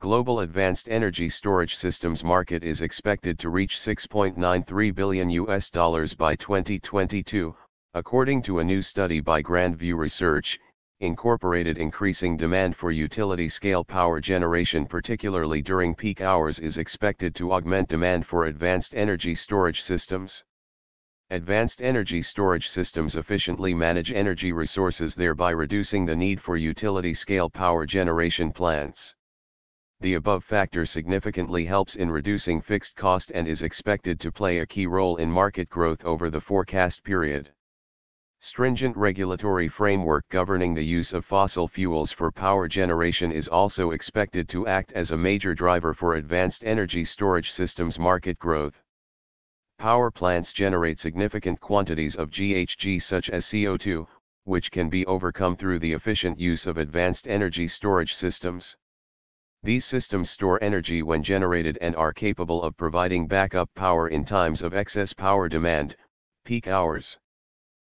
global advanced energy storage systems market is expected to reach 6.93 billion US dollars by 2022, according to a new study by Grand View Research, Incorporated increasing demand for utility-scale power generation particularly during peak hours is expected to augment demand for advanced energy storage systems. Advanced energy storage systems efficiently manage energy resources thereby reducing the need for utility-scale power generation plants. The above factor significantly helps in reducing fixed cost and is expected to play a key role in market growth over the forecast period. Stringent regulatory framework governing the use of fossil fuels for power generation is also expected to act as a major driver for advanced energy storage systems market growth. Power plants generate significant quantities of GHG such as CO2, which can be overcome through the efficient use of advanced energy storage systems. These systems store energy when generated and are capable of providing backup power in times of excess power demand, peak hours.